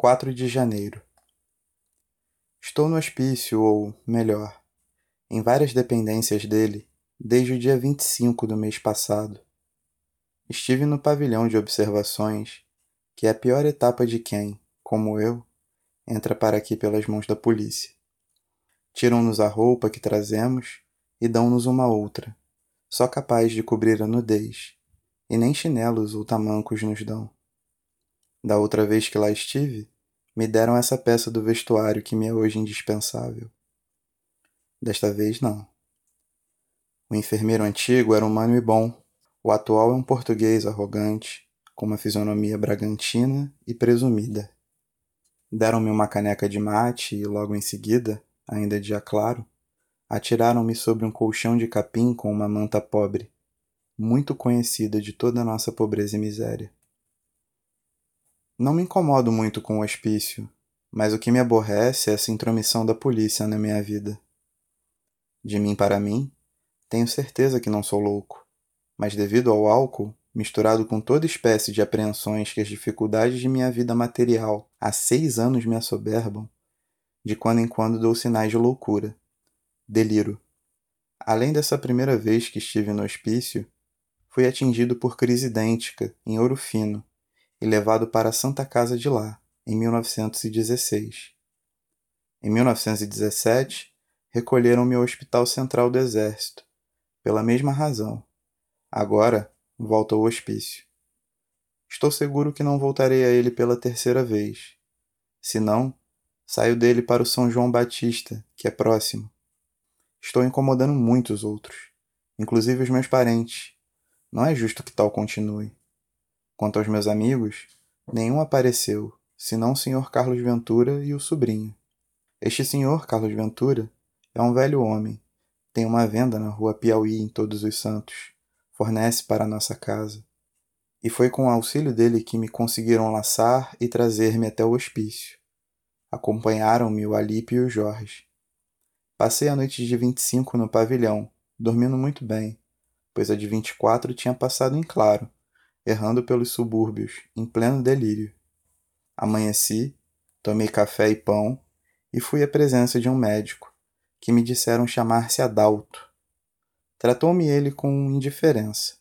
4 de janeiro. Estou no hospício, ou melhor, em várias dependências dele, desde o dia 25 do mês passado. Estive no pavilhão de observações, que é a pior etapa de quem, como eu, entra para aqui pelas mãos da polícia. Tiram-nos a roupa que trazemos e dão-nos uma outra, só capaz de cobrir a nudez, e nem chinelos ou tamancos nos dão. Da outra vez que lá estive, me deram essa peça do vestuário que me é hoje indispensável. Desta vez, não. O enfermeiro antigo era humano e bom, o atual é um português arrogante, com uma fisionomia bragantina e presumida. Deram-me uma caneca de mate e, logo em seguida, ainda dia claro, atiraram-me sobre um colchão de capim com uma manta pobre, muito conhecida de toda a nossa pobreza e miséria. Não me incomodo muito com o hospício, mas o que me aborrece é essa intromissão da polícia na minha vida. De mim para mim, tenho certeza que não sou louco, mas devido ao álcool, misturado com toda espécie de apreensões que as dificuldades de minha vida material há seis anos me assoberbam, de quando em quando dou sinais de loucura. Deliro. Além dessa primeira vez que estive no hospício, fui atingido por crise idêntica, em Ouro Fino, e levado para a Santa Casa de lá, em 1916. Em 1917, recolheram-me ao Hospital Central do Exército, pela mesma razão. Agora, volto ao hospício. Estou seguro que não voltarei a ele pela terceira vez. Se não, saio dele para o São João Batista, que é próximo. Estou incomodando muitos outros, inclusive os meus parentes. Não é justo que tal continue. Quanto aos meus amigos, nenhum apareceu, senão o senhor Carlos Ventura e o sobrinho. Este senhor, Carlos Ventura, é um velho homem. Tem uma venda na rua Piauí em Todos os Santos. Fornece para a nossa casa. E foi com o auxílio dele que me conseguiram laçar e trazer-me até o hospício. Acompanharam-me o Alipe e o Jorge. Passei a noite de 25 no pavilhão, dormindo muito bem, pois a de 24 tinha passado em claro errando pelos subúrbios, em pleno delírio. Amanheci, tomei café e pão e fui à presença de um médico, que me disseram chamar-se Adalto. Tratou-me ele com indiferença.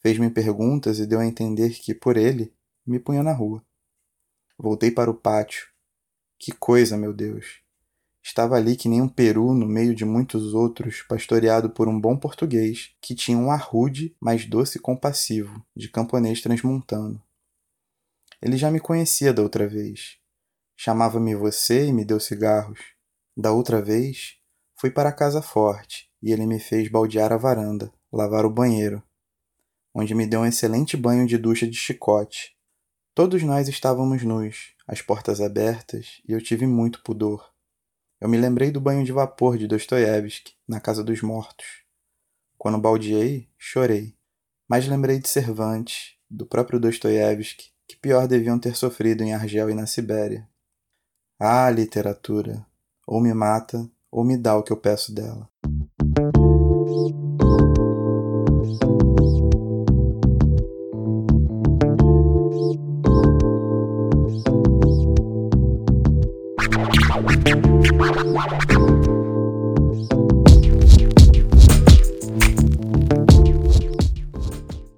Fez-me perguntas e deu a entender que, por ele, me punha na rua. Voltei para o pátio. Que coisa, meu Deus! Estava ali que nem um peru no meio de muitos outros, pastoreado por um bom português, que tinha um arrude mais doce e compassivo, de camponês transmontano. Ele já me conhecia da outra vez. Chamava-me você e me deu cigarros. Da outra vez, fui para a casa forte e ele me fez baldear a varanda, lavar o banheiro, onde me deu um excelente banho de ducha de chicote. Todos nós estávamos nus, as portas abertas, e eu tive muito pudor. Eu me lembrei do banho de vapor de Dostoiévski, na Casa dos Mortos. Quando baldeei, chorei. Mas lembrei de Cervantes, do próprio Dostoiévski, que pior deviam ter sofrido em Argel e na Sibéria. Ah, literatura! Ou me mata, ou me dá o que eu peço dela.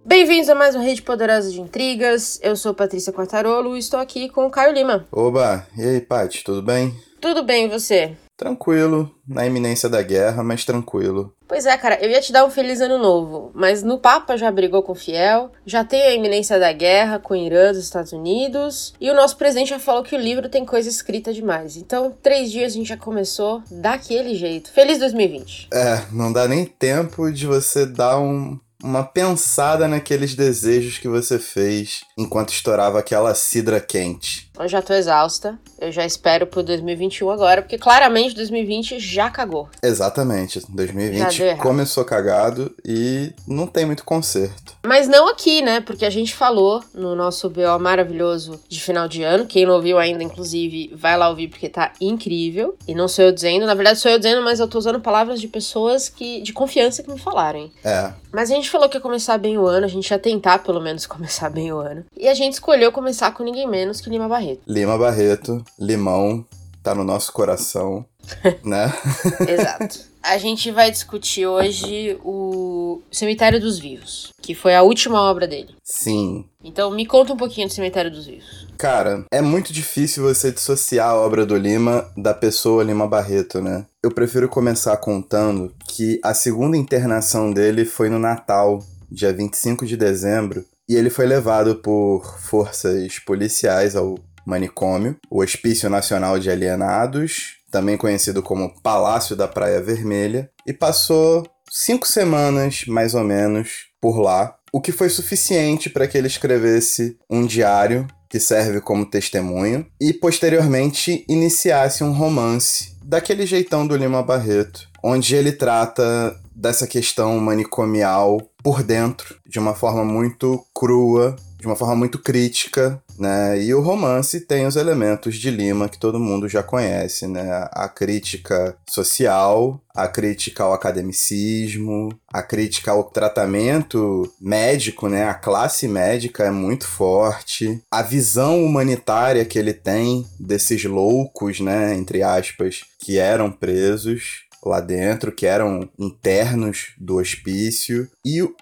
Bem-vindos a mais um Rede Poderosa de Intrigas. Eu sou Patrícia Quartarolo e estou aqui com o Caio Lima. Oba, e aí, Paty, tudo bem? Tudo bem, e você? Tranquilo, na iminência da guerra, mas tranquilo. Pois é, cara, eu ia te dar um feliz ano novo, mas no Papa já brigou com o Fiel, já tem a iminência da guerra com o Irã dos Estados Unidos, e o nosso presidente já falou que o livro tem coisa escrita demais. Então, três dias a gente já começou daquele jeito. Feliz 2020. É, não dá nem tempo de você dar um, uma pensada naqueles desejos que você fez enquanto estourava aquela cidra quente. Eu já tô exausta. Eu já espero pro 2021 agora, porque claramente 2020 já cagou. Exatamente. 2020 começou cagado e não tem muito conserto. Mas não aqui, né? Porque a gente falou no nosso BO maravilhoso de final de ano. Quem não ouviu ainda, inclusive, vai lá ouvir porque tá incrível. E não sou eu dizendo, na verdade sou eu dizendo, mas eu tô usando palavras de pessoas que de confiança que me falaram. É. Mas a gente falou que ia começar bem o ano, a gente ia tentar pelo menos começar bem o ano. E a gente escolheu começar com ninguém menos que Lima Barreto. Barreto. Lima Barreto, limão, tá no nosso coração, né? Exato. A gente vai discutir hoje o Cemitério dos Vivos, que foi a última obra dele. Sim. Então me conta um pouquinho do Cemitério dos Vivos. Cara, é muito difícil você dissociar a obra do Lima da pessoa Lima Barreto, né? Eu prefiro começar contando que a segunda internação dele foi no Natal, dia 25 de dezembro, e ele foi levado por forças policiais ao manicômio, o Hospício Nacional de Alienados, também conhecido como Palácio da Praia Vermelha, e passou cinco semanas, mais ou menos, por lá, o que foi suficiente para que ele escrevesse um diário que serve como testemunho e posteriormente iniciasse um romance daquele jeitão do Lima Barreto, onde ele trata dessa questão manicomial por dentro, de uma forma muito crua, de uma forma muito crítica, né? E o romance tem os elementos de Lima que todo mundo já conhece, né? A crítica social, a crítica ao academicismo, a crítica ao tratamento médico, né? A classe médica é muito forte, a visão humanitária que ele tem desses loucos, né? Entre aspas, que eram presos lá dentro, que eram internos do hospício, e o,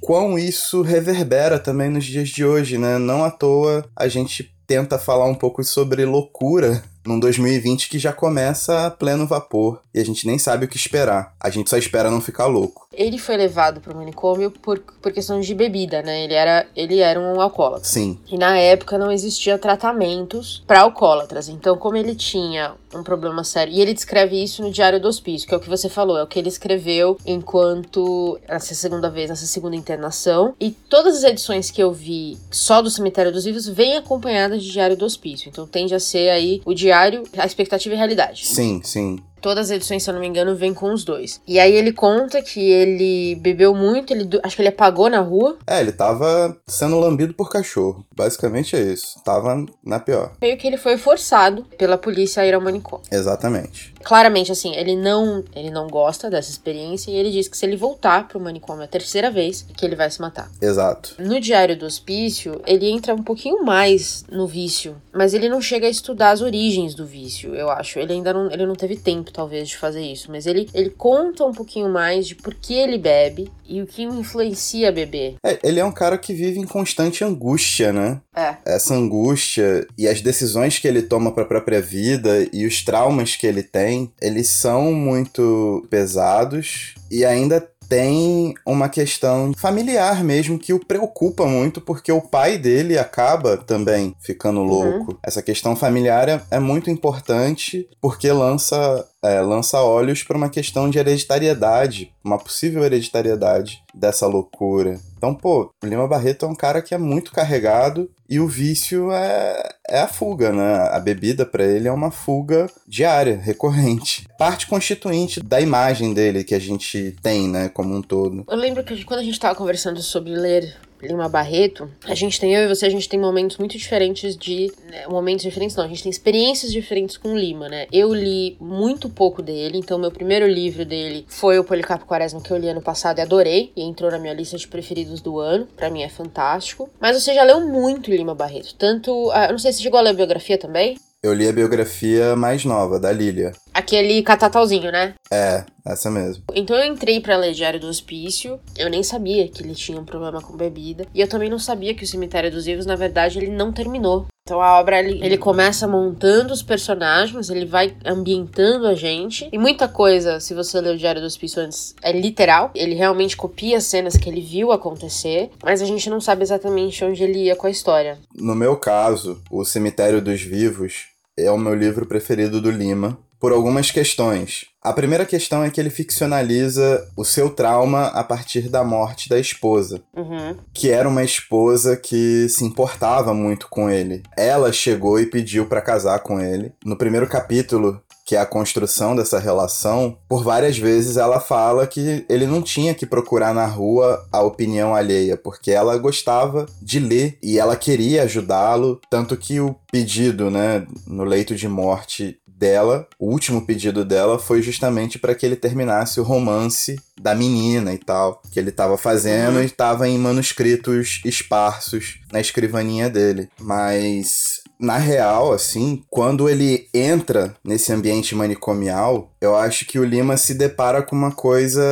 quão isso reverbera também nos dias de hoje, né? Não à toa a gente tenta falar um pouco sobre loucura num 2020 que já começa a pleno vapor e a gente nem sabe o que esperar. A gente só espera não ficar louco. Ele foi levado para o manicômio por, por questão de bebida, né? Ele era, ele era um alcoólatra. Sim. E na época não existia tratamentos para alcoólatras. Então, como ele tinha um problema sério, e ele descreve isso no Diário do Hospício, que é o que você falou, é o que ele escreveu enquanto nessa segunda vez, nessa segunda internação. E todas as edições que eu vi só do Cemitério dos Vivos vêm acompanhadas de Diário do Hospício. Então tende a ser aí o diário, a expectativa e a realidade. Sim, sim. Todas as edições, se eu não me engano, vêm com os dois. E aí ele conta que ele bebeu muito, ele acho que ele apagou na rua. É, ele tava sendo lambido por cachorro. Basicamente é isso. Tava na pior. Meio que ele foi forçado pela polícia a ir ao manicômio. Exatamente. Claramente, assim, ele não, ele não gosta dessa experiência e ele diz que se ele voltar pro manicômio a terceira vez, que ele vai se matar. Exato. No Diário do Hospício, ele entra um pouquinho mais no vício, mas ele não chega a estudar as origens do vício, eu acho. Ele ainda não, ele não teve tempo, talvez, de fazer isso, mas ele, ele conta um pouquinho mais de por que ele bebe e o que influencia beber. É, ele é um cara que vive em constante angústia, né? É. Essa angústia e as decisões que ele toma para a própria vida e os traumas que ele tem, eles são muito pesados e ainda tem uma questão familiar mesmo que o preocupa muito, porque o pai dele acaba também ficando louco. Uhum. Essa questão familiar é, é muito importante porque lança é, lança olhos para uma questão de hereditariedade, uma possível hereditariedade dessa loucura. Então, pô, o Lima Barreto é um cara que é muito carregado e o vício é, é a fuga, né? A bebida para ele é uma fuga diária, recorrente. Parte constituinte da imagem dele que a gente tem, né, como um todo. Eu lembro que quando a gente tava conversando sobre ler Lima Barreto, a gente tem, eu e você, a gente tem momentos muito diferentes de. Né, momentos diferentes, não, a gente tem experiências diferentes com Lima, né? Eu li muito pouco dele, então meu primeiro livro dele foi o Policarpo Quaresma que eu li ano passado e adorei, e entrou na minha lista de preferidos do ano, para mim é fantástico. Mas você já leu muito Lima Barreto, tanto. Ah, eu não sei se chegou a ler a biografia também. Eu li a biografia mais nova, da Lilia. Aquele catatauzinho, né? É, essa mesmo. Então eu entrei pra ler Diário do Hospício. Eu nem sabia que ele tinha um problema com bebida. E eu também não sabia que o Cemitério dos Vivos, na verdade, ele não terminou. Então a obra ele, ele começa montando os personagens, ele vai ambientando a gente. E muita coisa, se você ler o Diário do Hospício antes, é literal. Ele realmente copia as cenas que ele viu acontecer, mas a gente não sabe exatamente onde ele ia com a história. No meu caso, O Cemitério dos Vivos é o meu livro preferido do Lima, por algumas questões. A primeira questão é que ele ficcionaliza o seu trauma a partir da morte da esposa, uhum. que era uma esposa que se importava muito com ele. Ela chegou e pediu para casar com ele. No primeiro capítulo, que é a construção dessa relação, por várias vezes ela fala que ele não tinha que procurar na rua a opinião alheia, porque ela gostava de ler e ela queria ajudá-lo, tanto que o pedido, né, no leito de morte dela, o último pedido dela foi justamente para que ele terminasse o romance da menina e tal, que ele estava fazendo uhum. e estava em manuscritos esparsos na escrivaninha dele. Mas na real, assim, quando ele entra nesse ambiente manicomial, eu acho que o Lima se depara com uma coisa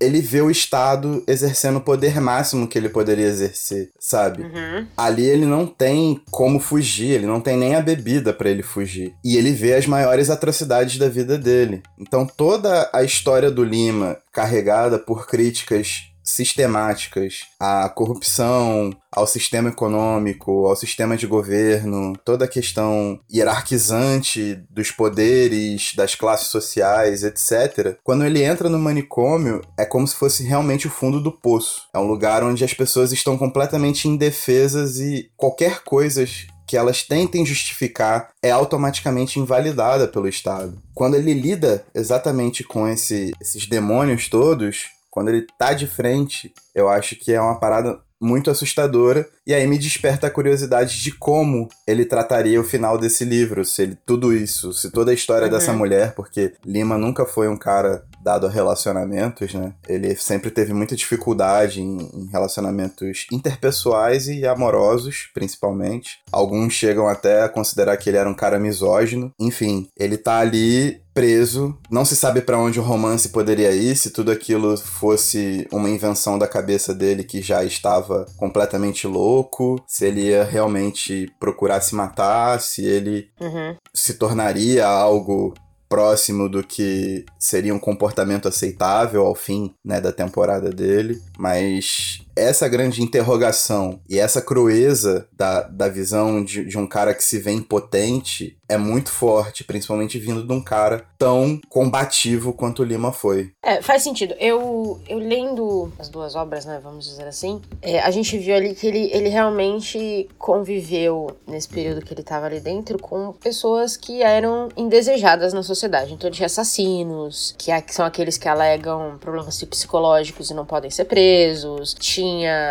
ele vê o Estado exercendo o poder máximo que ele poderia exercer, sabe? Uhum. Ali ele não tem como fugir, ele não tem nem a bebida para ele fugir. E ele vê as maiores atrocidades da vida dele. Então toda a história do Lima, carregada por críticas sistemáticas à corrupção, ao sistema econômico, ao sistema de governo, toda a questão hierarquizante dos poderes, das classes sociais, etc. Quando ele entra no manicômio, é como se fosse realmente o fundo do poço. É um lugar onde as pessoas estão completamente indefesas e qualquer coisa que elas tentem justificar é automaticamente invalidada pelo Estado. Quando ele lida exatamente com esse, esses demônios todos, quando ele tá de frente, eu acho que é uma parada muito assustadora e aí me desperta a curiosidade de como ele trataria o final desse livro, se ele tudo isso, se toda a história uhum. dessa mulher, porque Lima nunca foi um cara dado a relacionamentos, né? Ele sempre teve muita dificuldade em, em, relacionamentos interpessoais e amorosos, principalmente. Alguns chegam até a considerar que ele era um cara misógino. Enfim, ele tá ali preso, não se sabe para onde o romance poderia ir, se tudo aquilo fosse uma invenção da cabeça dele que já estava completamente louco, se ele ia realmente procurar se matar, se ele uhum. se tornaria algo próximo do que seria um comportamento aceitável ao fim né, da temporada dele, mas essa grande interrogação e essa crueza da, da visão de, de um cara que se vê impotente é muito forte, principalmente vindo de um cara tão combativo quanto o Lima foi. É, faz sentido. Eu, eu lendo as duas obras, né, vamos dizer assim, é, a gente viu ali que ele, ele realmente conviveu nesse período que ele estava ali dentro com pessoas que eram indesejadas na sociedade. Então tinha assassinos, que, é, que são aqueles que alegam problemas psicológicos e não podem ser presos. Tinha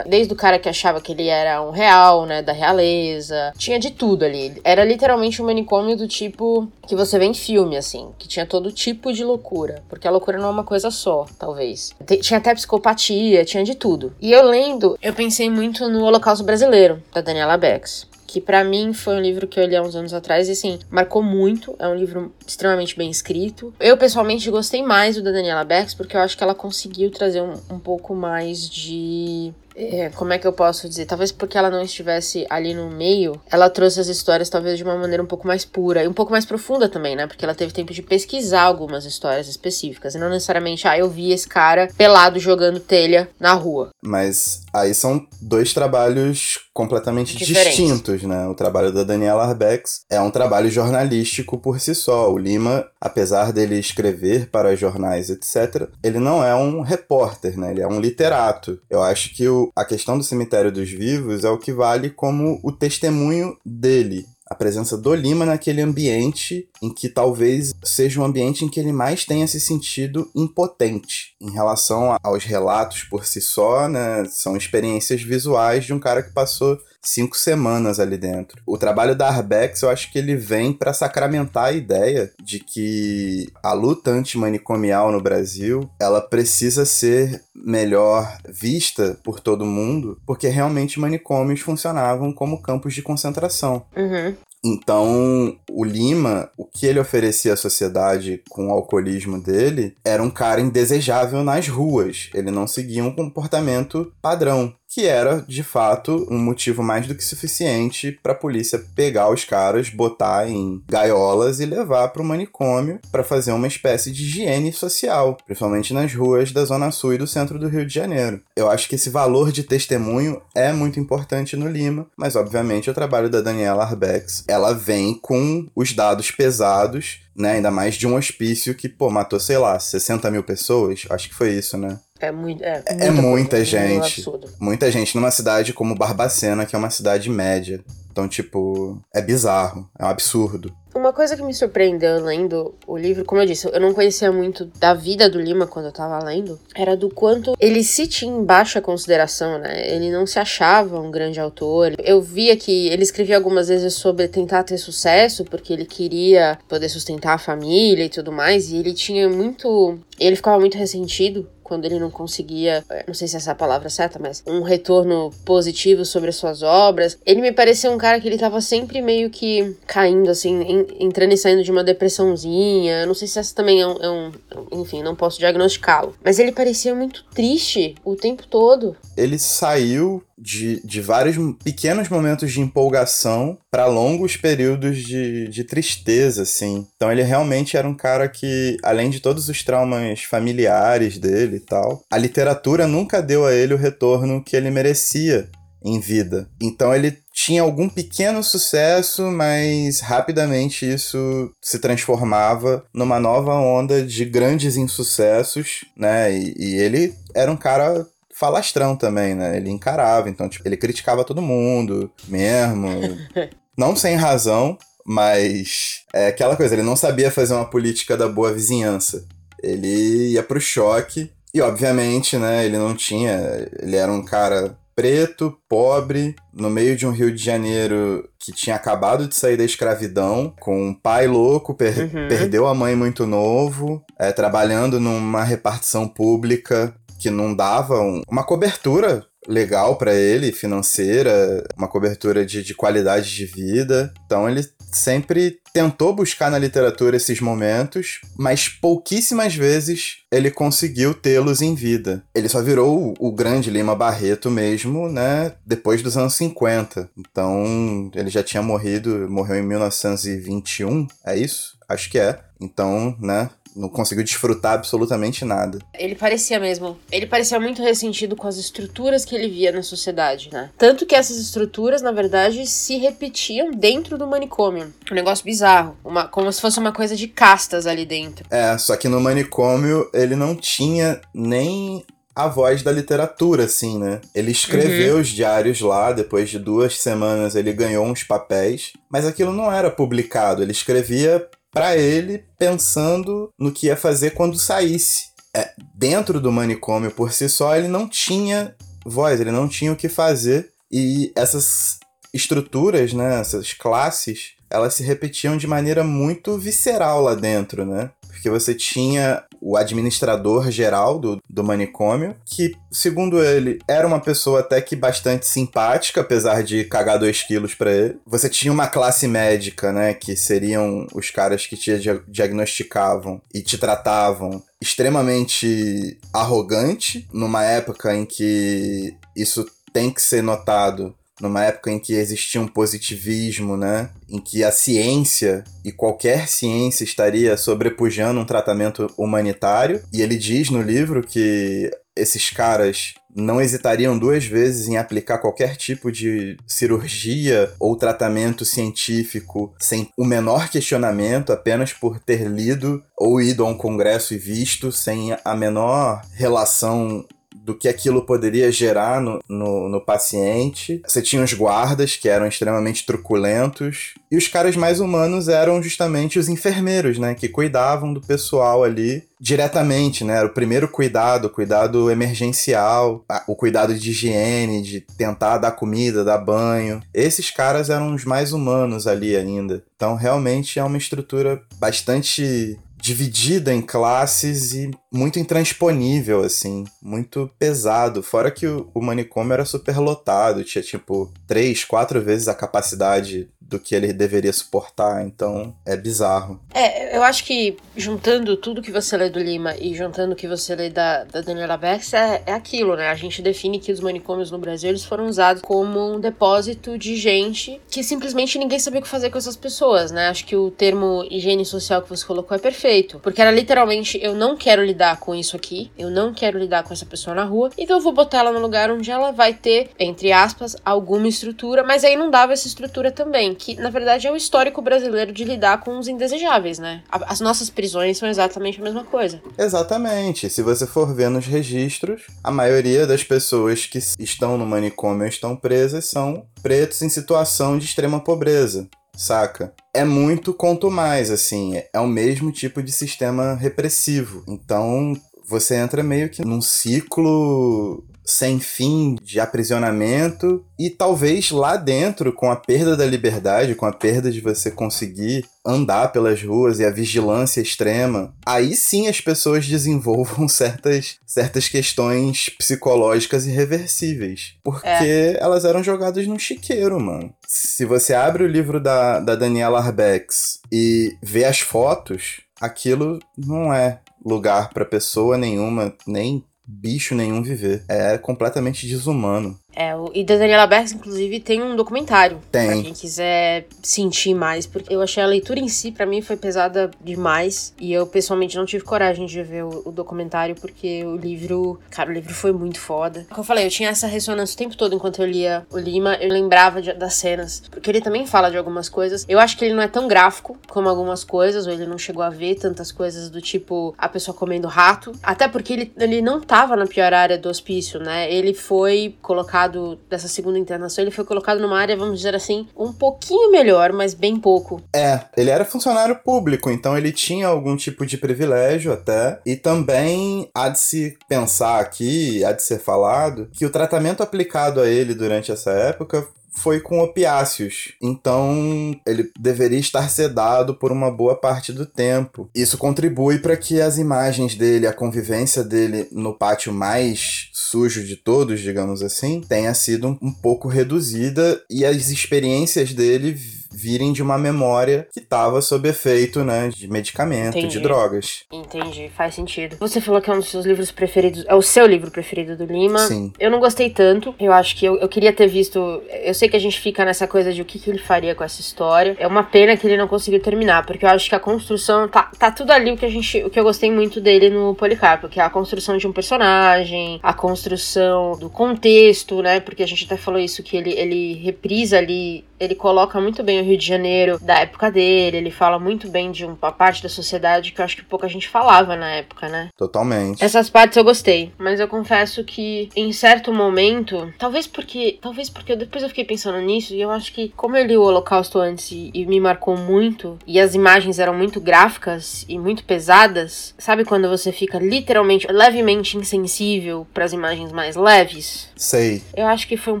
desde o cara que achava que ele era um real, né, da realeza. Tinha de tudo ali. Era literalmente um manicômio do tipo que você vê em filme, assim, que tinha todo tipo de loucura. Porque a loucura não é uma coisa só, talvez. Tinha até psicopatia, tinha de tudo. E eu lendo, eu pensei muito no Holocausto Brasileiro, da Daniela Bex que para mim foi um livro que eu li há uns anos atrás e assim, marcou muito. É um livro extremamente bem escrito. Eu pessoalmente gostei mais do da Daniela Bex porque eu acho que ela conseguiu trazer um, um pouco mais de é, como é que eu posso dizer? Talvez porque ela não estivesse ali no meio, ela trouxe as histórias talvez de uma maneira um pouco mais pura e um pouco mais profunda também, né? Porque ela teve tempo de pesquisar algumas histórias específicas e não necessariamente, ah, eu vi esse cara pelado jogando telha na rua. Mas aí são dois trabalhos completamente Diferentes. distintos, né? O trabalho da Daniela Arbex é um trabalho jornalístico por si só. O Lima, apesar dele escrever para jornais, etc., ele não é um repórter, né? Ele é um literato. Eu acho que o, a questão do cemitério dos vivos é o que vale como o testemunho dele, a presença do Lima naquele ambiente em que talvez seja o um ambiente em que ele mais tenha se sentido impotente em relação aos relatos por si só, né? São experiências visuais de um cara que passou cinco semanas ali dentro. O trabalho da Arbex, eu acho que ele vem para sacramentar a ideia de que a luta antimanicomial no Brasil, ela precisa ser melhor vista por todo mundo, porque realmente manicômios funcionavam como campos de concentração. Uhum. Então, o Lima, o que ele oferecia à sociedade com o alcoolismo dele, era um cara indesejável nas ruas. Ele não seguia um comportamento padrão que era, de fato, um motivo mais do que suficiente para a polícia pegar os caras, botar em gaiolas e levar para o manicômio para fazer uma espécie de higiene social, principalmente nas ruas da Zona Sul e do centro do Rio de Janeiro. Eu acho que esse valor de testemunho é muito importante no Lima, mas obviamente o trabalho da Daniela Arbex, ela vem com os dados pesados né? Ainda mais de um hospício que, pô, matou, sei lá, 60 mil pessoas. Acho que foi isso, né? É, muito, é, muita, é muita gente. muita gente numa cidade como Barbacena, que é uma cidade média. Então, tipo, é bizarro, é um absurdo. Uma coisa que me surpreendeu lendo o livro, como eu disse, eu não conhecia muito da vida do Lima quando eu tava lendo, era do quanto ele se tinha em baixa consideração, né? Ele não se achava um grande autor. Eu via que ele escrevia algumas vezes sobre tentar ter sucesso, porque ele queria poder sustentar a família e tudo mais, e ele tinha muito. Ele ficava muito ressentido quando ele não conseguia, é, não sei se essa é a palavra certa, mas um retorno positivo sobre as suas obras. Ele me parecia um cara que ele tava sempre meio que caindo, assim, entrando e saindo de uma depressãozinha. Não sei se essa também é um, é um enfim, não posso diagnosticá-lo. Mas ele parecia muito triste o tempo todo. Ele saiu de, de vários pequenos momentos de empolgação para longos períodos de, de tristeza, assim. Então ele realmente era um cara que, além de todos os traumas familiares dele e tal, a literatura nunca deu a ele o retorno que ele merecia em vida. Então ele tinha algum pequeno sucesso, mas rapidamente isso se transformava numa nova onda de grandes insucessos, né? E, e ele era um cara falastrão também, né? Ele encarava, então, tipo, ele criticava todo mundo mesmo. não sem razão, mas é aquela coisa, ele não sabia fazer uma política da boa vizinhança. Ele ia pro choque e, obviamente, né, ele não tinha. Ele era um cara preto, pobre, no meio de um Rio de Janeiro que tinha acabado de sair da escravidão, com um pai louco, per uhum. perdeu a mãe muito novo, é, trabalhando numa repartição pública que não dava um, uma cobertura legal para ele, financeira, uma cobertura de, de qualidade de vida. Então ele sempre tentou buscar na literatura esses momentos, mas pouquíssimas vezes ele conseguiu tê-los em vida. Ele só virou o, o grande Lima Barreto mesmo, né, depois dos anos 50. Então, ele já tinha morrido, morreu em 1921, é isso? Acho que é. Então, né, não conseguiu desfrutar absolutamente nada. Ele parecia mesmo. Ele parecia muito ressentido com as estruturas que ele via na sociedade, né? Tanto que essas estruturas, na verdade, se repetiam dentro do manicômio. Um negócio bizarro. Uma, como se fosse uma coisa de castas ali dentro. É, só que no manicômio ele não tinha nem a voz da literatura, assim, né? Ele escreveu uhum. os diários lá, depois de duas semanas ele ganhou uns papéis, mas aquilo não era publicado. Ele escrevia para ele pensando no que ia fazer quando saísse. É, dentro do manicômio por si só, ele não tinha voz, ele não tinha o que fazer. E essas estruturas, né, essas classes, elas se repetiam de maneira muito visceral lá dentro, né? Porque você tinha o administrador geral do, do manicômio, que, segundo ele, era uma pessoa até que bastante simpática, apesar de cagar dois quilos pra ele. Você tinha uma classe médica, né, que seriam os caras que te diagnosticavam e te tratavam extremamente arrogante, numa época em que isso tem que ser notado numa época em que existia um positivismo, né? Em que a ciência e qualquer ciência estaria sobrepujando um tratamento humanitário. E ele diz no livro que esses caras não hesitariam duas vezes em aplicar qualquer tipo de cirurgia ou tratamento científico sem o menor questionamento, apenas por ter lido ou ido a um congresso e visto, sem a menor relação do que aquilo poderia gerar no, no, no, paciente. Você tinha os guardas, que eram extremamente truculentos, e os caras mais humanos eram justamente os enfermeiros, né, que cuidavam do pessoal ali diretamente, né? Era o primeiro cuidado, o cuidado emergencial, o cuidado de higiene, de tentar dar comida, dar banho. Esses caras eram os mais humanos ali ainda. Então, realmente é uma estrutura bastante dividida em classes e muito intransponível, assim, muito pesado. Fora que o, o manicômio era super lotado, tinha tipo três, quatro vezes a capacidade do que ele deveria suportar, então é bizarro. É, eu acho que juntando tudo que você lê do Lima e juntando o que você lê da, da Daniela Bex é, é aquilo, né? A gente define que os manicômios no Brasil eles foram usados como um depósito de gente que simplesmente ninguém sabia o que fazer com essas pessoas, né? Acho que o termo higiene social que você colocou é perfeito, porque era literalmente eu não quero lidar com isso aqui, eu não quero lidar com essa pessoa na rua, então eu vou botar ela no lugar onde ela vai ter, entre aspas, alguma estrutura, mas aí não dava essa estrutura também que na verdade é o histórico brasileiro de lidar com os indesejáveis, né? As nossas prisões são exatamente a mesma coisa. Exatamente. Se você for ver nos registros, a maioria das pessoas que estão no manicômio estão presas são pretos em situação de extrema pobreza saca? É muito quanto mais, assim, é o mesmo tipo de sistema repressivo. Então, você entra meio que num ciclo sem fim de aprisionamento e talvez lá dentro, com a perda da liberdade, com a perda de você conseguir andar pelas ruas e a vigilância extrema, aí sim as pessoas desenvolvam certas, certas questões psicológicas irreversíveis. Porque é. elas eram jogadas num chiqueiro, mano. Se você abre o livro da, da Daniela Arbex e vê as fotos, aquilo não é lugar para pessoa nenhuma, nem bicho nenhum viver. É completamente desumano. É, e da Daniela Bergs, inclusive, tem um documentário. Tem. Pra quem quiser sentir mais. Porque eu achei a leitura em si, para mim, foi pesada demais. E eu, pessoalmente, não tive coragem de ver o, o, documentário, porque o livro. Cara, o livro foi muito foda. Como eu falei, eu tinha essa ressonância o tempo todo enquanto eu lia o Lima. Eu lembrava de, das cenas. Porque ele também fala de algumas coisas. Eu acho que ele não é tão gráfico como algumas coisas, ou ele não chegou a ver tantas coisas do tipo a pessoa comendo rato. Até porque ele, ele não tava na pior área do hospício, né? Ele foi colocado colocado, dessa segunda internação, ele foi colocado numa área, vamos dizer assim, um pouquinho melhor, mas bem pouco. É, ele era funcionário público, então ele tinha algum tipo de privilégio até. E também há de se pensar aqui, há de ser falado, que o tratamento aplicado a ele durante essa época foi com opiáceos. Então, ele deveria estar sedado por uma boa parte do tempo. Isso contribui para que as imagens dele, a convivência dele no pátio mais sujo de todos, digamos assim, tenha sido um, pouco reduzida e as experiências dele virem de uma memória que estava sob efeito, né, de medicamento, Entendi. de drogas. Entendi, faz sentido. Você falou que é um dos seus livros preferidos, é o seu livro preferido do Lima. Sim. Eu não gostei tanto. Eu acho que eu, eu queria ter visto. Eu sei que a gente fica nessa coisa de o que, que ele faria com essa história. É uma pena que ele não conseguiu terminar, porque eu acho que a construção tá, tá tudo ali o que a gente, o que eu gostei muito dele no Policarpo, que é a construção de um personagem, a construção do contexto, né? Porque a gente até falou isso que ele ele reprisa ali ele coloca muito bem o Rio de Janeiro da época dele, ele fala muito bem de uma parte da sociedade que eu acho que pouca gente falava na época, né? Totalmente. Essas partes eu gostei, mas eu confesso que em certo momento, talvez porque, talvez porque depois eu fiquei pensando nisso e eu acho que como eu li o Holocausto antes e, e me marcou muito e as imagens eram muito gráficas e muito pesadas, sabe quando você fica literalmente levemente insensível para as imagens mais leves? Sei. Eu acho que foi um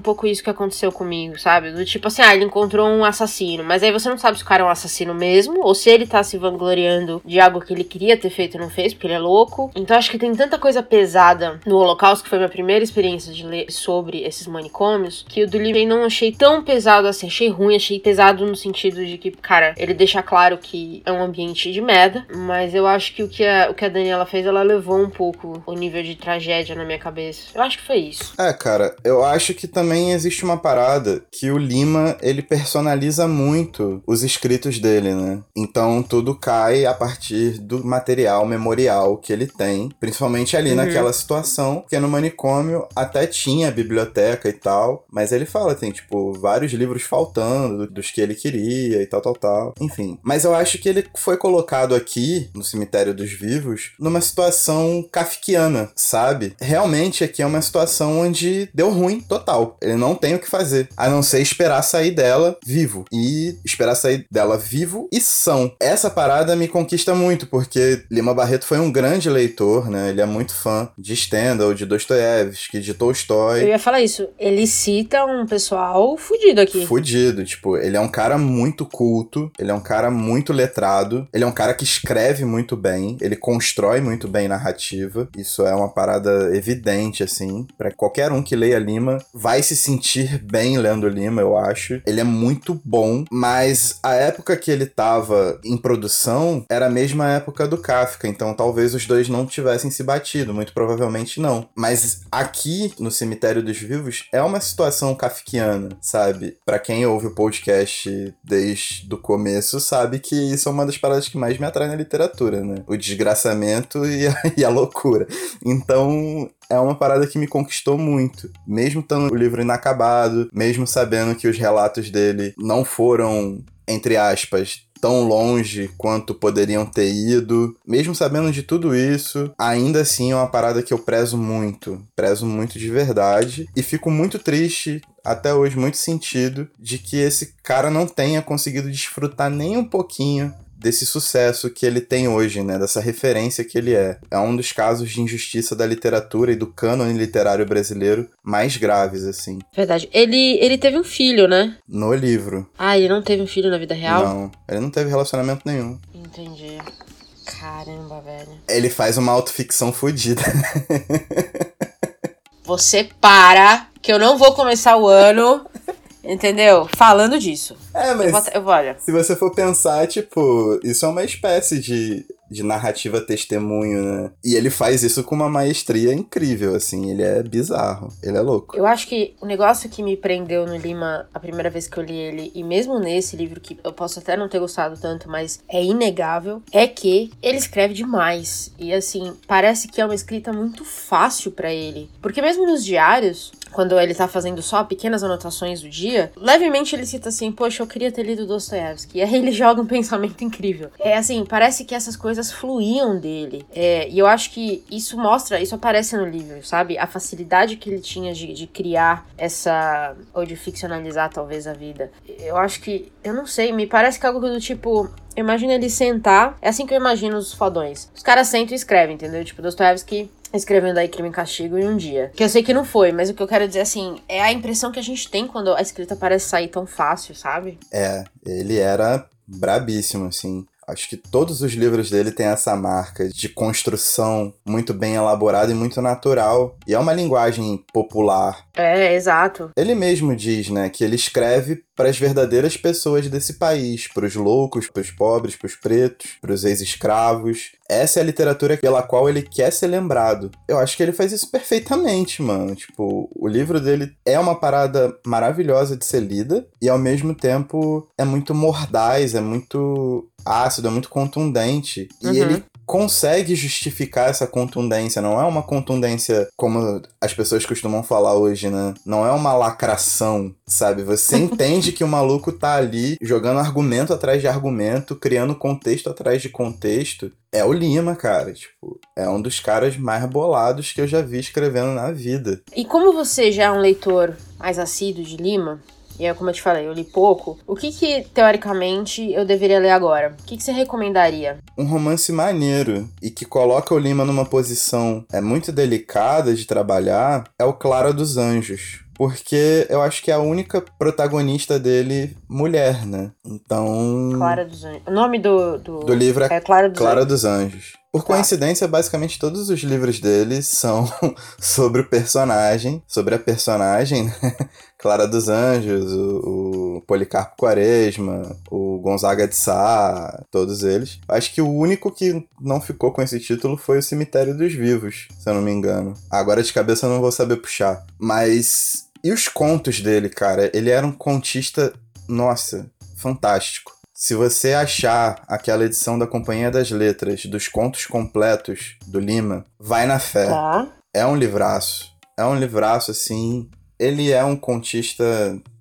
pouco isso que aconteceu comigo, sabe? Do tipo assim, ah, ele encontrou um assassino, mas aí você não sabe se o cara é um assassino mesmo, ou se ele tá se vangloriando de algo que ele queria ter feito e não fez, porque ele é louco. Então acho que tem tanta coisa pesada no Holocausto, que foi minha primeira experiência de ler sobre esses manicômios, que o do livro não achei tão pesado assim, achei ruim, achei pesado no sentido de que, cara, ele deixa claro que é um ambiente de merda, mas eu acho que o que a, o que a Daniela fez, ela levou um pouco o nível de tragédia na minha cabeça. Eu acho que foi isso. É, cara, eu acho que também existe uma parada que o Lima, ele personaliza muito os escritos dele, né? Então tudo cai a partir do material memorial que ele tem, principalmente ali uhum. naquela situação, que no manicômio até tinha biblioteca e tal, mas ele fala, tem tipo vários livros faltando dos que ele queria e tal, tal, tal. Enfim. Mas eu acho que ele foi colocado aqui, no Cemitério dos Vivos, numa situação kafkiana, sabe? Realmente aqui é uma situação onde deu ruim total. Ele não tem o que fazer, a não ser esperar sair dela dela vivo e esperar sair dela vivo e são. Essa parada me conquista muito, porque Lima Barreto foi um grande leitor, né? Ele é muito fã de Stendhal, de Dostoiévski, de Tolstói. Eu ia falar isso. Ele cita um pessoal fudido aqui. Fudido. Tipo, ele é um cara muito culto, ele é um cara muito letrado, ele é um cara que escreve muito bem, ele constrói muito bem narrativa. Isso é uma parada evidente, assim. para qualquer um que leia Lima, vai se sentir bem lendo Lima, eu acho. Ele ele é muito bom, mas a época que ele tava em produção era a mesma época do Kafka, então talvez os dois não tivessem se batido, muito provavelmente não. Mas aqui no Cemitério dos Vivos é uma situação kafkiana, sabe? Para quem ouve o podcast desde o começo sabe que isso é uma das paradas que mais me atrai na literatura, né? O desgraçamento e a, e a loucura. Então é uma parada que me conquistou muito. Mesmo estando o livro inacabado, mesmo sabendo que os relatos dele não foram, entre aspas, tão longe quanto poderiam ter ido. Mesmo sabendo de tudo isso, ainda assim é uma parada que eu prezo muito. Prezo muito de verdade. E fico muito triste até hoje muito sentido de que esse cara não tenha conseguido desfrutar nem um pouquinho desse sucesso que ele tem hoje, né? Dessa referência que ele é. É um dos casos de injustiça da literatura e do cânone literário brasileiro mais graves, assim. Verdade. Ele, ele teve um filho, né? No livro. Ah, ele não teve um filho na vida real? Não, ele não teve relacionamento nenhum. Entendi. Caramba, velho. Ele faz uma autoficção fodida. Você para, que eu não vou começar o ano Entendeu? Falando disso. É, mas. Eu vou, eu vou, olha. Se você for pensar, tipo, isso é uma espécie de de narrativa testemunho, né? E ele faz isso com uma maestria incrível, assim. Ele é bizarro. Ele é louco. Eu acho que o negócio que me prendeu no Lima a primeira vez que eu li ele, e mesmo nesse livro que eu posso até não ter gostado tanto, mas é inegável, é que ele escreve demais. E assim, parece que é uma escrita muito fácil para ele. Porque mesmo nos diários, quando ele tá fazendo só pequenas anotações do dia, levemente ele cita assim: Poxa, eu queria ter lido Dostoiévski. E aí ele joga um pensamento incrível. É assim, parece que essas coisas fluíam dele. É, e eu acho que isso mostra, isso aparece no livro, sabe? A facilidade que ele tinha de, de criar essa. ou de ficcionalizar talvez a vida. Eu acho que. Eu não sei, me parece que é algo do tipo. Imagina ele sentar. É assim que eu imagino os fodões. Os caras sentam e escrevem, entendeu? Tipo, Dostoevsky escrevendo aí Crime e Castigo em um dia. Que eu sei que não foi, mas o que eu quero dizer assim, é a impressão que a gente tem quando a escrita parece sair tão fácil, sabe? É, ele era brabíssimo, assim. Acho que todos os livros dele têm essa marca de construção muito bem elaborada e muito natural. E é uma linguagem popular. É, exato. Ele mesmo diz, né, que ele escreve para as verdadeiras pessoas desse país, para os loucos, para os pobres, para os pretos, para os ex-escravos. Essa é a literatura pela qual ele quer ser lembrado. Eu acho que ele faz isso perfeitamente, mano. Tipo, o livro dele é uma parada maravilhosa de ser lida e ao mesmo tempo é muito mordaz, é muito ácido, é muito contundente. Uhum. E ele consegue justificar essa contundência. Não é uma contundência como as pessoas costumam falar hoje, né? Não é uma lacração, sabe? Você entende que o maluco tá ali jogando argumento atrás de argumento, criando contexto atrás de contexto. É o Lima, cara. Tipo, é um dos caras mais bolados que eu já vi escrevendo na vida. E como você já é um leitor mais assíduo de Lima, e é como eu te falei, eu li pouco. O que que, teoricamente, eu deveria ler agora? O que que você recomendaria? Um romance maneiro e que coloca o Lima numa posição é muito delicada de trabalhar é o Clara dos Anjos. Porque eu acho que é a única protagonista dele mulher, né? Então. Clara dos Anjos. O nome do, do... do livro é, é Clara, dos, Clara Anjos. dos Anjos. Por tá. coincidência, basicamente todos os livros dele são sobre o personagem, sobre a personagem, né? Clara dos Anjos, o, o, Policarpo Quaresma, o Gonzaga de Sá, todos eles. Acho que o único que não ficou com esse título foi o Cemitério dos Vivos, se eu não me engano. Agora de cabeça eu não vou saber puxar. Mas. E os contos dele, cara? Ele era um contista, nossa, fantástico. Se você achar aquela edição da Companhia das Letras dos contos completos do Lima, vai na fé. Tá. É um livraço. É um livraço, assim. Ele é um contista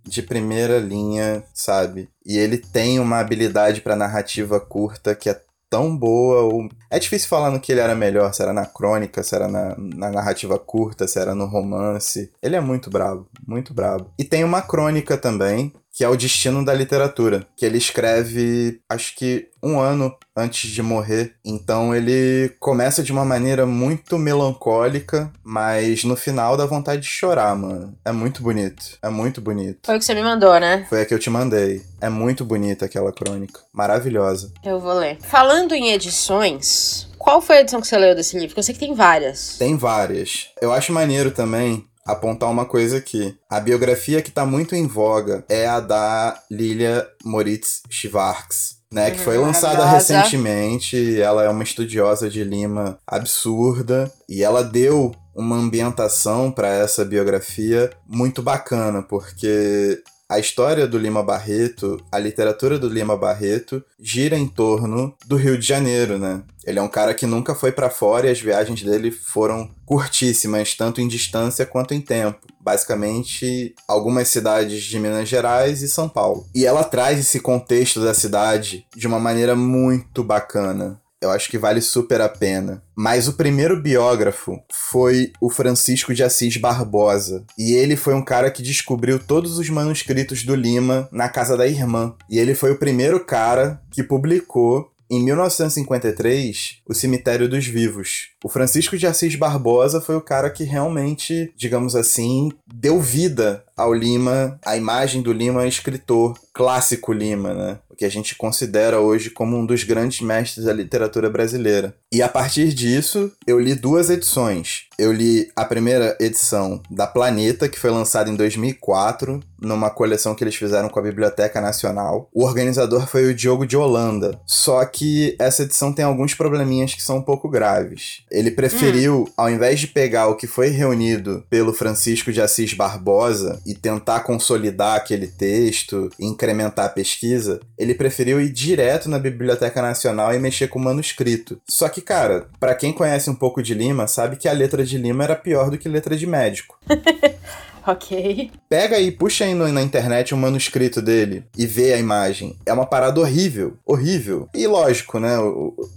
de primeira linha, sabe? E ele tem uma habilidade para narrativa curta que é tão boa. Ou... É difícil falar no que ele era melhor, se era na crônica, se era na, na narrativa curta, se era no romance. Ele é muito brabo, muito brabo. E tem uma crônica também, que é o destino da literatura, que ele escreve, acho que um ano antes de morrer. Então ele começa de uma maneira muito melancólica, mas no final dá vontade de chorar, mano. É muito bonito. É muito bonito. Foi o que você me mandou, né? Foi a que eu te mandei. É muito bonita aquela crônica. Maravilhosa. Eu vou ler. Falando em edições, qual foi a edição que você leu desse livro? Porque eu sei que tem várias. Tem várias. Eu acho maneiro também apontar uma coisa aqui. A biografia que está muito em voga é a da Lilia Moritz Schwartz, né, que foi lançada recentemente. Ela é uma estudiosa de Lima absurda e ela deu uma ambientação para essa biografia muito bacana, porque a história do Lima Barreto, a literatura do Lima Barreto gira em torno do Rio de Janeiro, né? Ele é um cara que nunca foi para fora e as viagens dele foram curtíssimas, tanto em distância quanto em tempo. Basicamente, algumas cidades de Minas Gerais e São Paulo. E ela traz esse contexto da cidade de uma maneira muito bacana Eu acho que vale super a pena. Mas o primeiro biógrafo foi o Francisco de Assis Barbosa. E ele foi um cara que descobriu todos os manuscritos do Lima na casa da irmã. E ele foi o primeiro cara que publicou em 1953, o Cemitério dos Vivos. O Francisco de Assis Barbosa foi o cara que realmente, digamos assim, deu vida ao Lima, a imagem do Lima escritor, clássico Lima, né? O que a gente considera hoje como um dos grandes mestres da literatura brasileira. E a partir disso, eu li duas edições. Eu li a primeira edição da Planeta, que foi lançada em 2004, numa coleção que eles fizeram com a Biblioteca Nacional. O organizador foi o Diogo de Holanda. Só que essa edição tem alguns probleminhas que são um pouco graves. Ele preferiu, hum. ao invés de pegar o que foi reunido pelo Francisco de Assis Barbosa e tentar consolidar aquele texto, incrementar a pesquisa, ele preferiu ir direto na Biblioteca Nacional e mexer com o manuscrito. Só que, cara, para quem conhece um pouco de Lima, sabe que a letra de Lima era pior do que letra de médico. Ok. Pega aí, puxa aí na internet um manuscrito dele e vê a imagem. É uma parada horrível. Horrível. E lógico, né?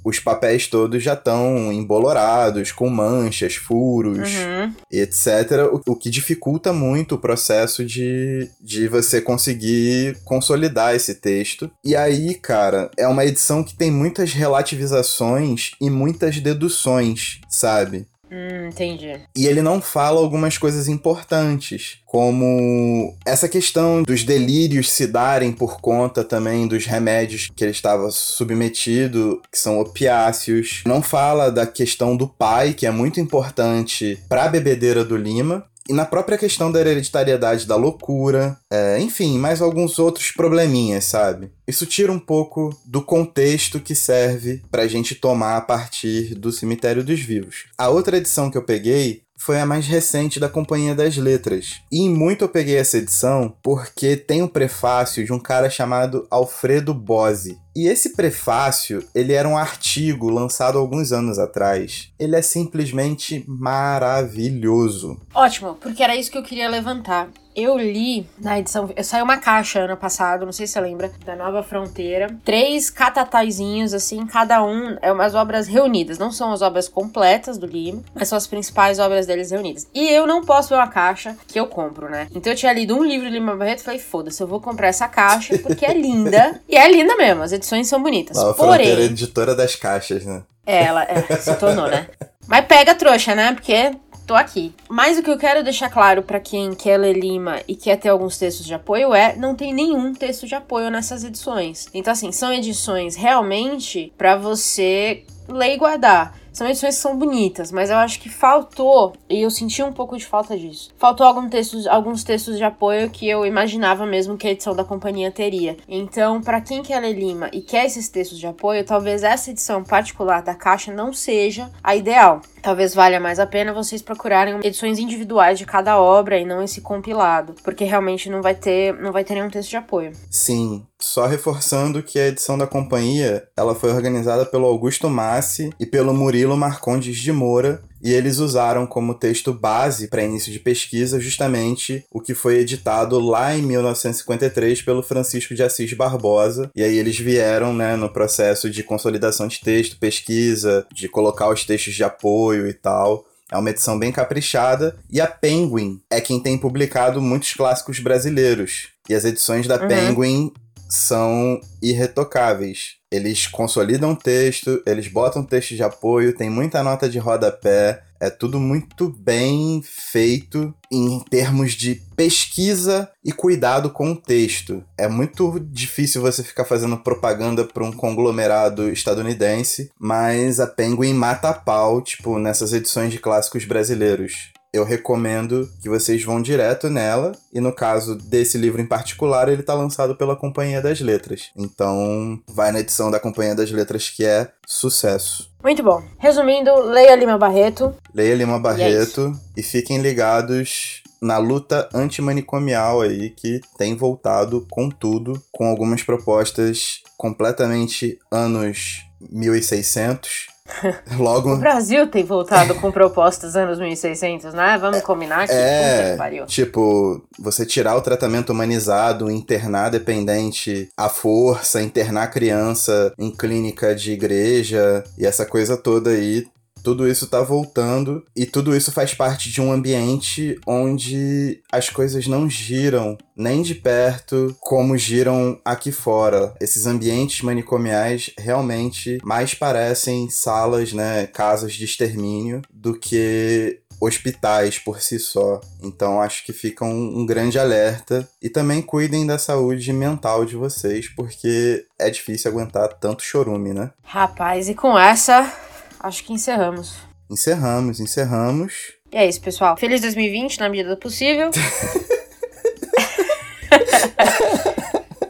Os papéis todos já estão embolorados, com manchas, furos, uhum. etc. O, o que dificulta muito o processo de, de você conseguir consolidar esse texto. E aí, cara, é uma edição que tem muitas relativizações e muitas deduções, sabe? Hum, entendi. E ele não fala algumas coisas importantes, como essa questão dos delírios se darem por conta também dos remédios que ele estava submetido, que são opiáceos. Não fala da questão do pai, que é muito importante para a bebedeira do Lima, e na própria questão da hereditariedade da loucura, é, enfim, mais alguns outros probleminhas, sabe? Isso tira um pouco do contexto que serve pra gente tomar a partir do Cemitério dos Vivos. A outra edição que eu peguei foi a mais recente da Companhia das Letras. E em muito eu peguei essa edição porque tem um prefácio de um cara chamado Alfredo Bose. E esse prefácio, ele era um artigo lançado alguns anos atrás. Ele é simplesmente maravilhoso. Ótimo, porque era isso que eu queria levantar. Eu li na edição. Saiu uma caixa ano passado, não sei se você lembra, da Nova Fronteira. Três catataizinhos, assim, cada um é umas obras reunidas. Não são as obras completas do Lima, mas são as principais obras deles reunidas. E eu não posso ver uma caixa que eu compro, né? Então eu tinha lido um livro de Lima Barreto e falei, foda-se, eu vou comprar essa caixa porque é linda. e é linda mesmo, as edições são bonitas. Nova Porém, é editora das caixas, né? É, ela é, se tornou, né? Mas pega trouxa, né? Porque tô aqui. Mas o que eu quero deixar claro para quem quer ler Lima e quer ter alguns textos de apoio é não tem nenhum texto de apoio nessas edições. Então assim, são edições realmente para você ler e guardar. São edições que são bonitas, mas eu acho que faltou, e eu senti um pouco de falta disso. Faltou algum textos, alguns textos de apoio que eu imaginava mesmo que a edição da companhia teria. Então, para quem quer ler Lima e quer esses textos de apoio, talvez essa edição particular da caixa não seja a ideal. Talvez valha mais a pena vocês procurarem edições individuais de cada obra e não esse compilado, porque realmente não vai ter, não vai ter nenhum texto de apoio. Sim, só reforçando que a edição da companhia, ela foi organizada pelo Augusto Massi e pelo Murilo Marcondes de Moura, e eles usaram como texto base para início de pesquisa justamente o que foi editado lá em 1953 pelo Francisco de Assis Barbosa. E aí eles vieram, né, no processo de consolidação de texto, pesquisa, de colocar os textos de apoio e tal. É uma edição bem caprichada. E a Penguin é quem tem publicado muitos clássicos brasileiros. E as edições da uhum. Penguin são irretocáveis. Eles consolidam o texto, eles botam texto de apoio, tem muita nota de rodapé, é tudo muito bem feito em termos de pesquisa e cuidado com o texto. É muito difícil você ficar fazendo propaganda para um conglomerado estadunidense, mas a Penguin mata a pau, tipo, nessas edições de clássicos brasileiros eu recomendo que vocês vão direto nela. E no caso desse livro em particular, ele está lançado pela Companhia das Letras. Então, vai na edição da Companhia das Letras que é sucesso. Muito bom. Resumindo, leia Lima Barreto. Leia Lima é Barreto e, é e fiquem ligados na luta antimanicomial aí que tem voltado com tudo, com algumas propostas completamente anos 1600 Logo. o Brasil tem voltado com propostas anos 1600, né? Vamos combinar que. É. Que tipo, você tirar o tratamento humanizado, internar dependente à força, internar criança em clínica de igreja e essa coisa toda aí tudo isso tá voltando e tudo isso faz parte de um ambiente onde as coisas não giram nem de perto como giram aqui fora. Esses ambientes manicomiais realmente mais parecem salas, né, casas de extermínio do que hospitais por si só. Então acho que fica um, um, grande alerta. E também cuidem da saúde mental de vocês, porque é difícil aguentar tanto chorume, né? Rapaz, e com essa acho que encerramos. Encerramos, encerramos. E é isso, pessoal. Feliz 2020 na medida do possível.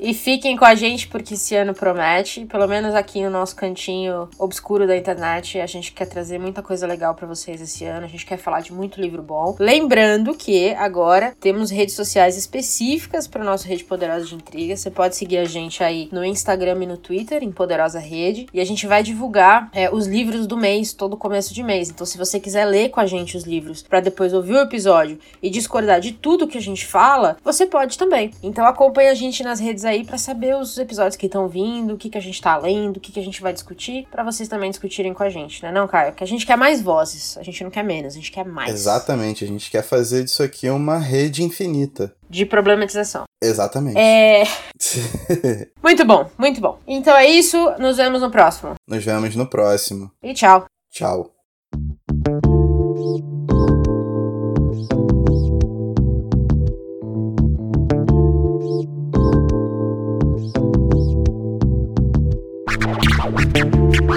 E fiquem com a gente porque esse ano promete. Pelo menos aqui no nosso cantinho obscuro da internet, a gente quer trazer muita coisa legal para vocês esse ano. A gente quer falar de muito livro bom. Lembrando que agora temos redes sociais específicas para nossa rede Poderosa de Intriga. Você pode seguir a gente aí no Instagram e no Twitter, em Poderosa Rede. E a gente vai divulgar é, os livros do mês, todo começo de mês. Então, se você quiser ler com a gente os livros para depois ouvir o episódio e discordar de tudo que a gente fala, você pode também. Então, acompanhe a gente nas redes aí para saber os episódios que estão vindo, o que, que a gente tá lendo, o que, que a gente vai discutir, para vocês também discutirem com a gente, né? Não, Caio? Que a gente quer mais vozes, a gente não quer menos, a gente quer mais. Exatamente, a gente quer fazer disso aqui uma rede infinita. De problematização. Exatamente. É. muito bom, muito bom. Então é isso, nos vemos no próximo. Nos vemos no próximo. E tchau. Tchau.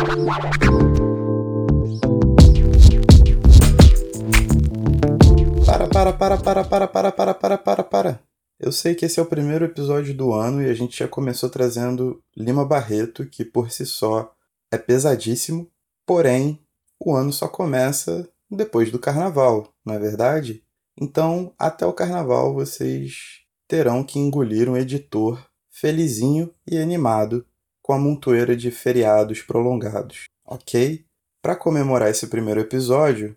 Para, para, para, para, para, para, para, para, para. Eu sei que esse é o primeiro episódio do ano e a gente já começou trazendo Lima Barreto, que por si só é pesadíssimo, porém o ano só começa depois do carnaval, não é verdade? Então, até o carnaval vocês terão que engolir um editor felizinho e animado com a montoeira de feriados prolongados, ok? Para comemorar esse primeiro episódio,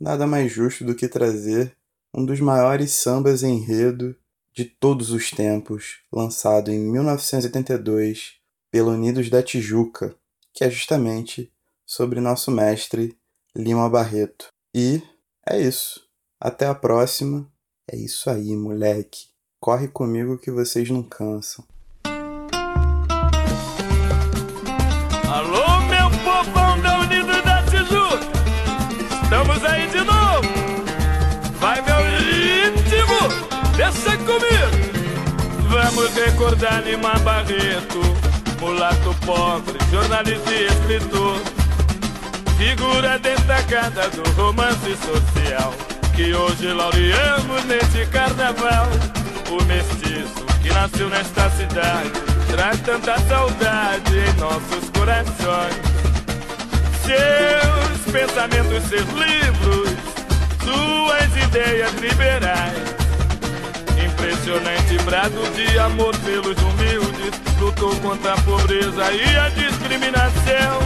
nada mais justo do que trazer um dos maiores sambas enredo de todos os tempos, lançado em 1982 pelo Unidos da Tijuca, que é justamente sobre nosso mestre Lima Barreto. E é isso. Até a próxima. É isso aí, moleque. Corre comigo que vocês não cansam. Vamos recordar Lima Barreto, mulato pobre, jornalista e escritor. Figura destacada do romance social, que hoje laureamos neste carnaval. O mestiço que nasceu nesta cidade, traz tanta saudade em nossos corações. Seus pensamentos, seus livros, suas ideias liberais impressionante brado de amor pelos humildes. Lutou contra a pobreza e a discriminação.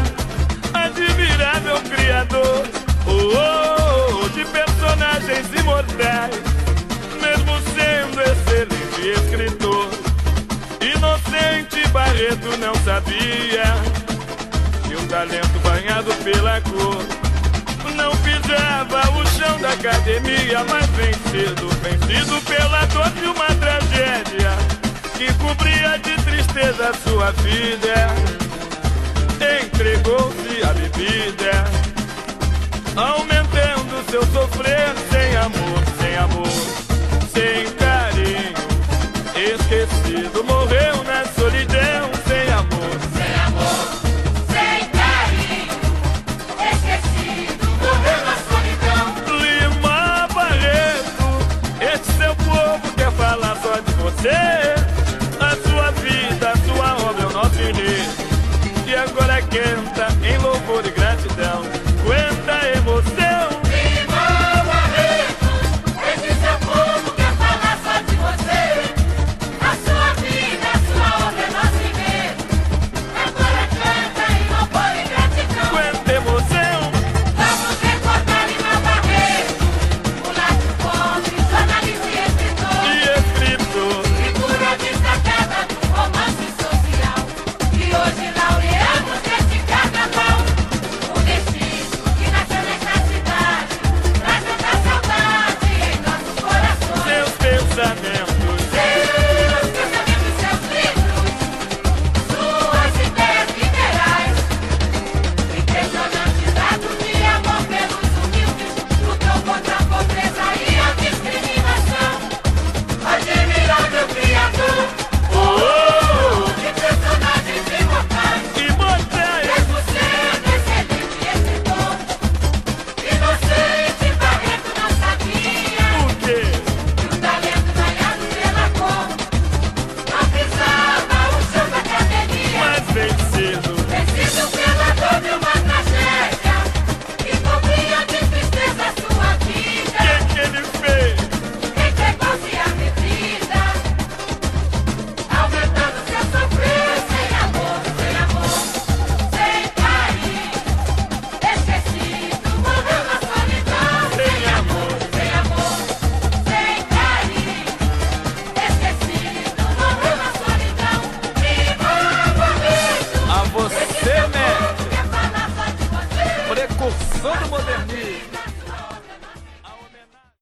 Admirável criador, oh, oh, oh, de personagens imortais. Mesmo sendo excelente escritor, inocente Barreto não sabia talento banhado pela cor não pisava o chão da academia, mas vencido, vencido pela dor de uma tragédia que cobria de tristeza sua vida. Entregou-se à bebida, aumentando seu sofrer sem amor, sem amor, sem carinho. Esquecido, morreu na Yeah.